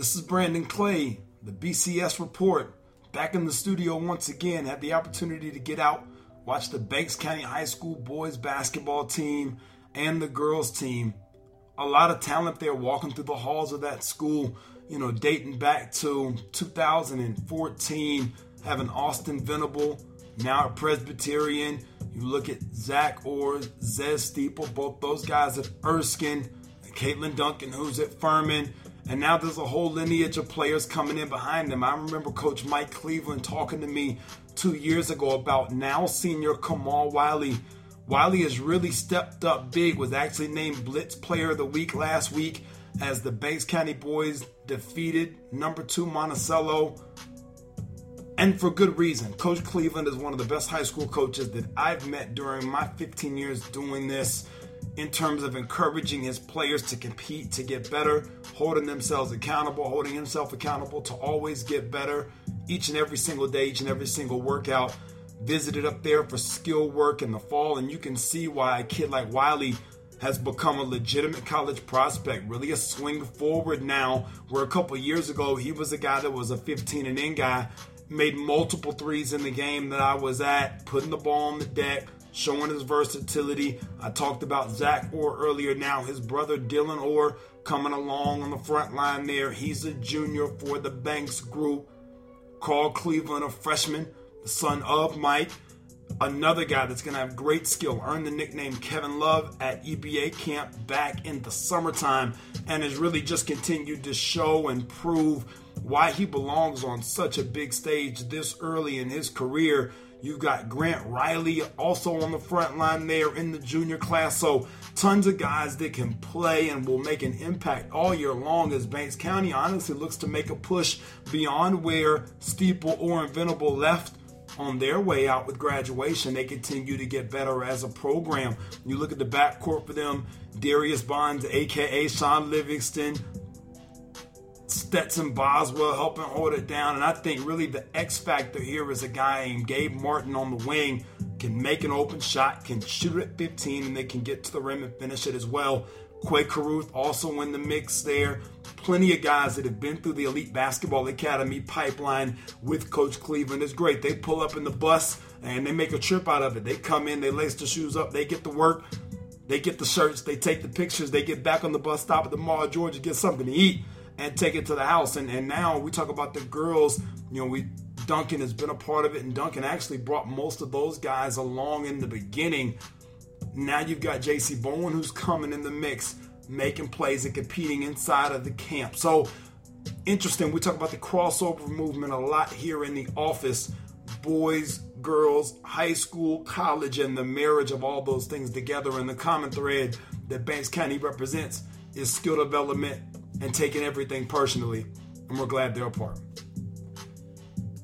This is Brandon Clay, the BCS Report. Back in the studio once again, had the opportunity to get out, watch the Banks County High School boys basketball team and the girls team. A lot of talent there walking through the halls of that school, you know, dating back to 2014, having Austin Venable, now a Presbyterian. You look at Zach Orr, Zez Steeple, both those guys at Erskine, Caitlin Duncan, who's at Furman. And now there's a whole lineage of players coming in behind them. I remember Coach Mike Cleveland talking to me two years ago about now senior Kamal Wiley. Wiley has really stepped up big, was actually named Blitz Player of the Week last week as the Banks County boys defeated number two Monticello. And for good reason. Coach Cleveland is one of the best high school coaches that I've met during my 15 years doing this in terms of encouraging his players to compete, to get better, holding themselves accountable, holding himself accountable to always get better each and every single day, each and every single workout. Visited up there for skill work in the fall, and you can see why a kid like Wiley has become a legitimate college prospect, really a swing forward now. Where a couple years ago he was a guy that was a 15 and in guy, made multiple threes in the game that I was at, putting the ball on the deck, showing his versatility. I talked about Zach Orr earlier. Now his brother Dylan Orr coming along on the front line there. He's a junior for the Banks group. Carl Cleveland, a freshman, the son of Mike. Another guy that's going to have great skill, earned the nickname Kevin Love at EBA camp back in the summertime, and has really just continued to show and prove why he belongs on such a big stage this early in his career You've got Grant Riley also on the front line there in the junior class. So tons of guys that can play and will make an impact all year long as Banks County honestly looks to make a push beyond where Steeple or Venable left on their way out with graduation. They continue to get better as a program. You look at the backcourt for them, Darius Bonds, aka Shaun Livingston, Stetson Boswell helping hold it down. And I think really the X factor here is a guy named Gabe Martin on the wing can make an open shot, can shoot at 15, and they can get to the rim and finish it as well. Quay Caruth also in the mix there. Plenty of guys that have been through the Elite Basketball Academy pipeline with Coach Cleveland. It's great. They pull up in the bus and they make a trip out of it. They come in, they lace the shoes up, they get to work, they get the shirts, they take the pictures, they get back on the bus stop at the mall, Georgia, get something to eat and take it to the house. And and now we talk about the girls. You know, we Duncan has been a part of it, and Duncan actually brought most of those guys along in the beginning. Now you've got J.C. Bowen who's coming in the mix, making plays and competing inside of the camp. So interesting. We talk about the crossover movement a lot here in the office. Boys, girls, high school, college, and the marriage of all those things together. And the common thread that Banks County represents is skill development and taking everything personally. And we're glad they're a part.